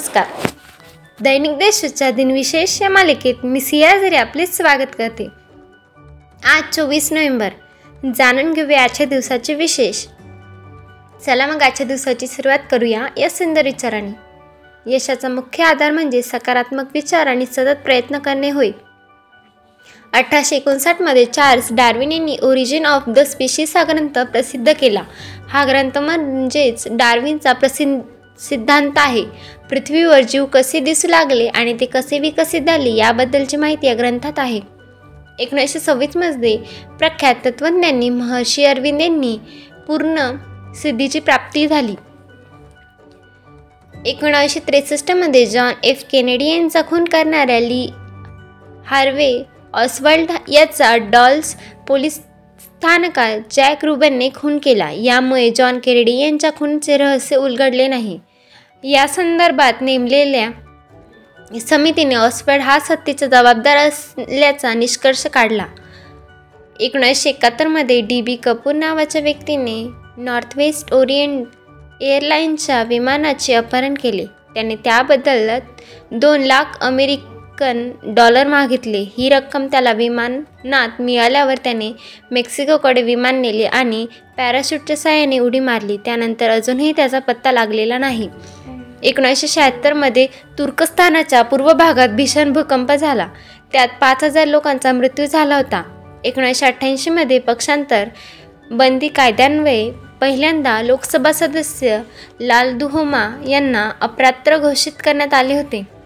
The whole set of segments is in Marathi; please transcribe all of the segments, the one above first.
नमस्कार. दैनिक देशाच्या दिनविशेष या मालिकेत मी सियाजरी आपले स्वागत करते. आज चोवीस नोव्हेंबर. जाणून घेऊया आजच्या दिवसाचे विशेष. चला मग आजच्या दिवसाची सुरुवात करूया या सुंदर विचाराने. यशाचा मुख्य आधार म्हणजे सकारात्मक विचार आणि सतत प्रयत्न करणे होय. अठराशे एकोणसाठमध्ये चार्ल्स डार्विन यांनी ओरिजिन ऑफ द स्पीशीज हा ग्रंथ प्रसिद्ध केला. हा ग्रंथ म्हणजेच डार्विनचा प्रसिद्ध सिद्धांत आहे. पृथ्वीवर जीव कसे दिसू लागले आणि ते कसे विकसित झाले याबद्दलची माहिती या ग्रंथात आहे. एकोणीसशे सव्वीसमध्ये प्रख्यात तत्त्वज्ञांनी महर्षी अरविंद यांनी पूर्ण सिद्धीची प्राप्ती झाली. एकोणावीसशे त्रेसष्टमध्ये जॉन एफ केनेडी यांचा खून करणाऱ्या ली हार्वे ऑसवर्ल्ड याचा डॉल्स पोलीस स्थानकात जॅक रुबनने खून केला. यामुळे जॉन केनेडी यांच्या खूनचे रहस्य उलगडले नाही. या संदर्भात नेमलेल्या समितीने ऑस्फर्ड हा सत्तेचा जबाबदार असल्याचा निष्कर्ष काढला. एकोणीसशे एकाहत्तरमध्ये डी बी कपूर नावाच्या व्यक्तीने नॉर्थ वेस्ट ओरिएंट एअरलाईनच्या विमानाचे अपहरण केले. त्याने त्याबद्दल दोन लाख अमेरिक अमेरिकन डॉलर मागितले. ही रक्कम त्याला विमानात मिळाल्यावर त्याने मेक्सिकोकडे विमान नेले आणि पॅराशूटच्या सहाय्याने उडी मारली. त्यानंतर अजूनही त्याचा पत्ता लागलेला नाही. एकोणीसशे शहात्तरमध्ये तुर्कस्तानाच्या पूर्व भागात भीषण भूकंप झाला. त्यात पाच हजार लोकांचा मृत्यू झाला होता. एकोणीसशे अठ्ठ्याऐंशीमध्ये पक्षांतर बंदी कायद्यान्वये पहिल्यांदा लोकसभा सदस्य लाल दुहोमा यांना अप्रात्र घोषित करण्यात आले होते.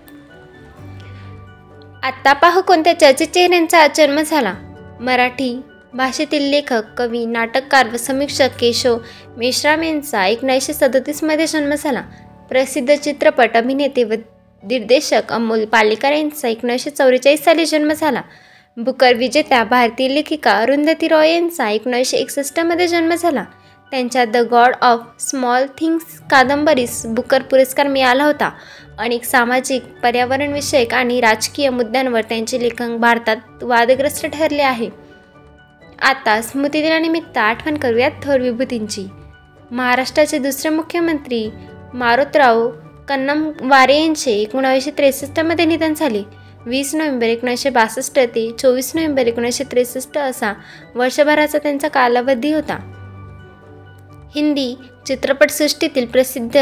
आत्ता पाहू कोणत्या चर्चित चेहऱ्यांचा जन्म झाला. मराठी भाषेतील लेखक कवी नाटककार व समीक्षक केशव मेश्राम यांचा एकोणीसशे सदतीसमध्ये जन्म झाला. प्रसिद्ध चित्रपट अभिनेते व दिग्दर्शक अमोल पालेकर यांचा एकोणीसशे चौवेचाळीस साली जन्म झाला. बुकर विजेत्या भारतीय लेखिका अरुंधती रॉय यांचा एकोणीसशे एकसष्टमध्ये जन्म झाला. त्यांच्या the God of Small Things कादंबरीस Booker पुरस्कार मिळाला होता. अनेक सामाजिक पर्यावरणविषयक आणि राजकीय मुद्द्यांवर त्यांचे लेखन भारतात वादग्रस्त ठरले आहे. आता स्मृतिदिनानिमित्त आठवण करूयात थोर विभूतींची. महाराष्ट्राचे दुसरे मुख्यमंत्री मारुतराव कन्नमवारे यांचे एकोणावीसशे त्रेसष्टमध्ये निधन झाले. वीस नोव्हेंबर एकोणीसशे बासष्ट ते चोवीस नोव्हेंबर एकोणीसशे त्रेसष्ट असा वर्षभराचा त्यांचा कालावधी होता. हिंदी चित्रपटसृष्टीतील प्रसिद्ध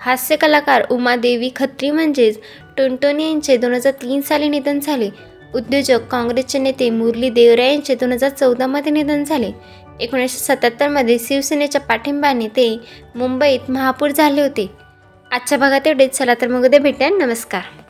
हास्य कलाकार उमादेवी खत्री म्हणजेच टोनटोनी यांचे दोन हजार तीन साली निधन झाले. उद्योजक काँग्रेसचे नेते मुरली देवरा यांचे दोन हजार चौदामध्ये निधन झाले. एकोणीसशे सत्याहत्तरमध्ये शिवसेनेच्या पाठिंबाने ते मुंबईत महापूर झाले होते. आजच्या भागात एवढेच. चला तर मग उद्या भेटेन नमस्कार.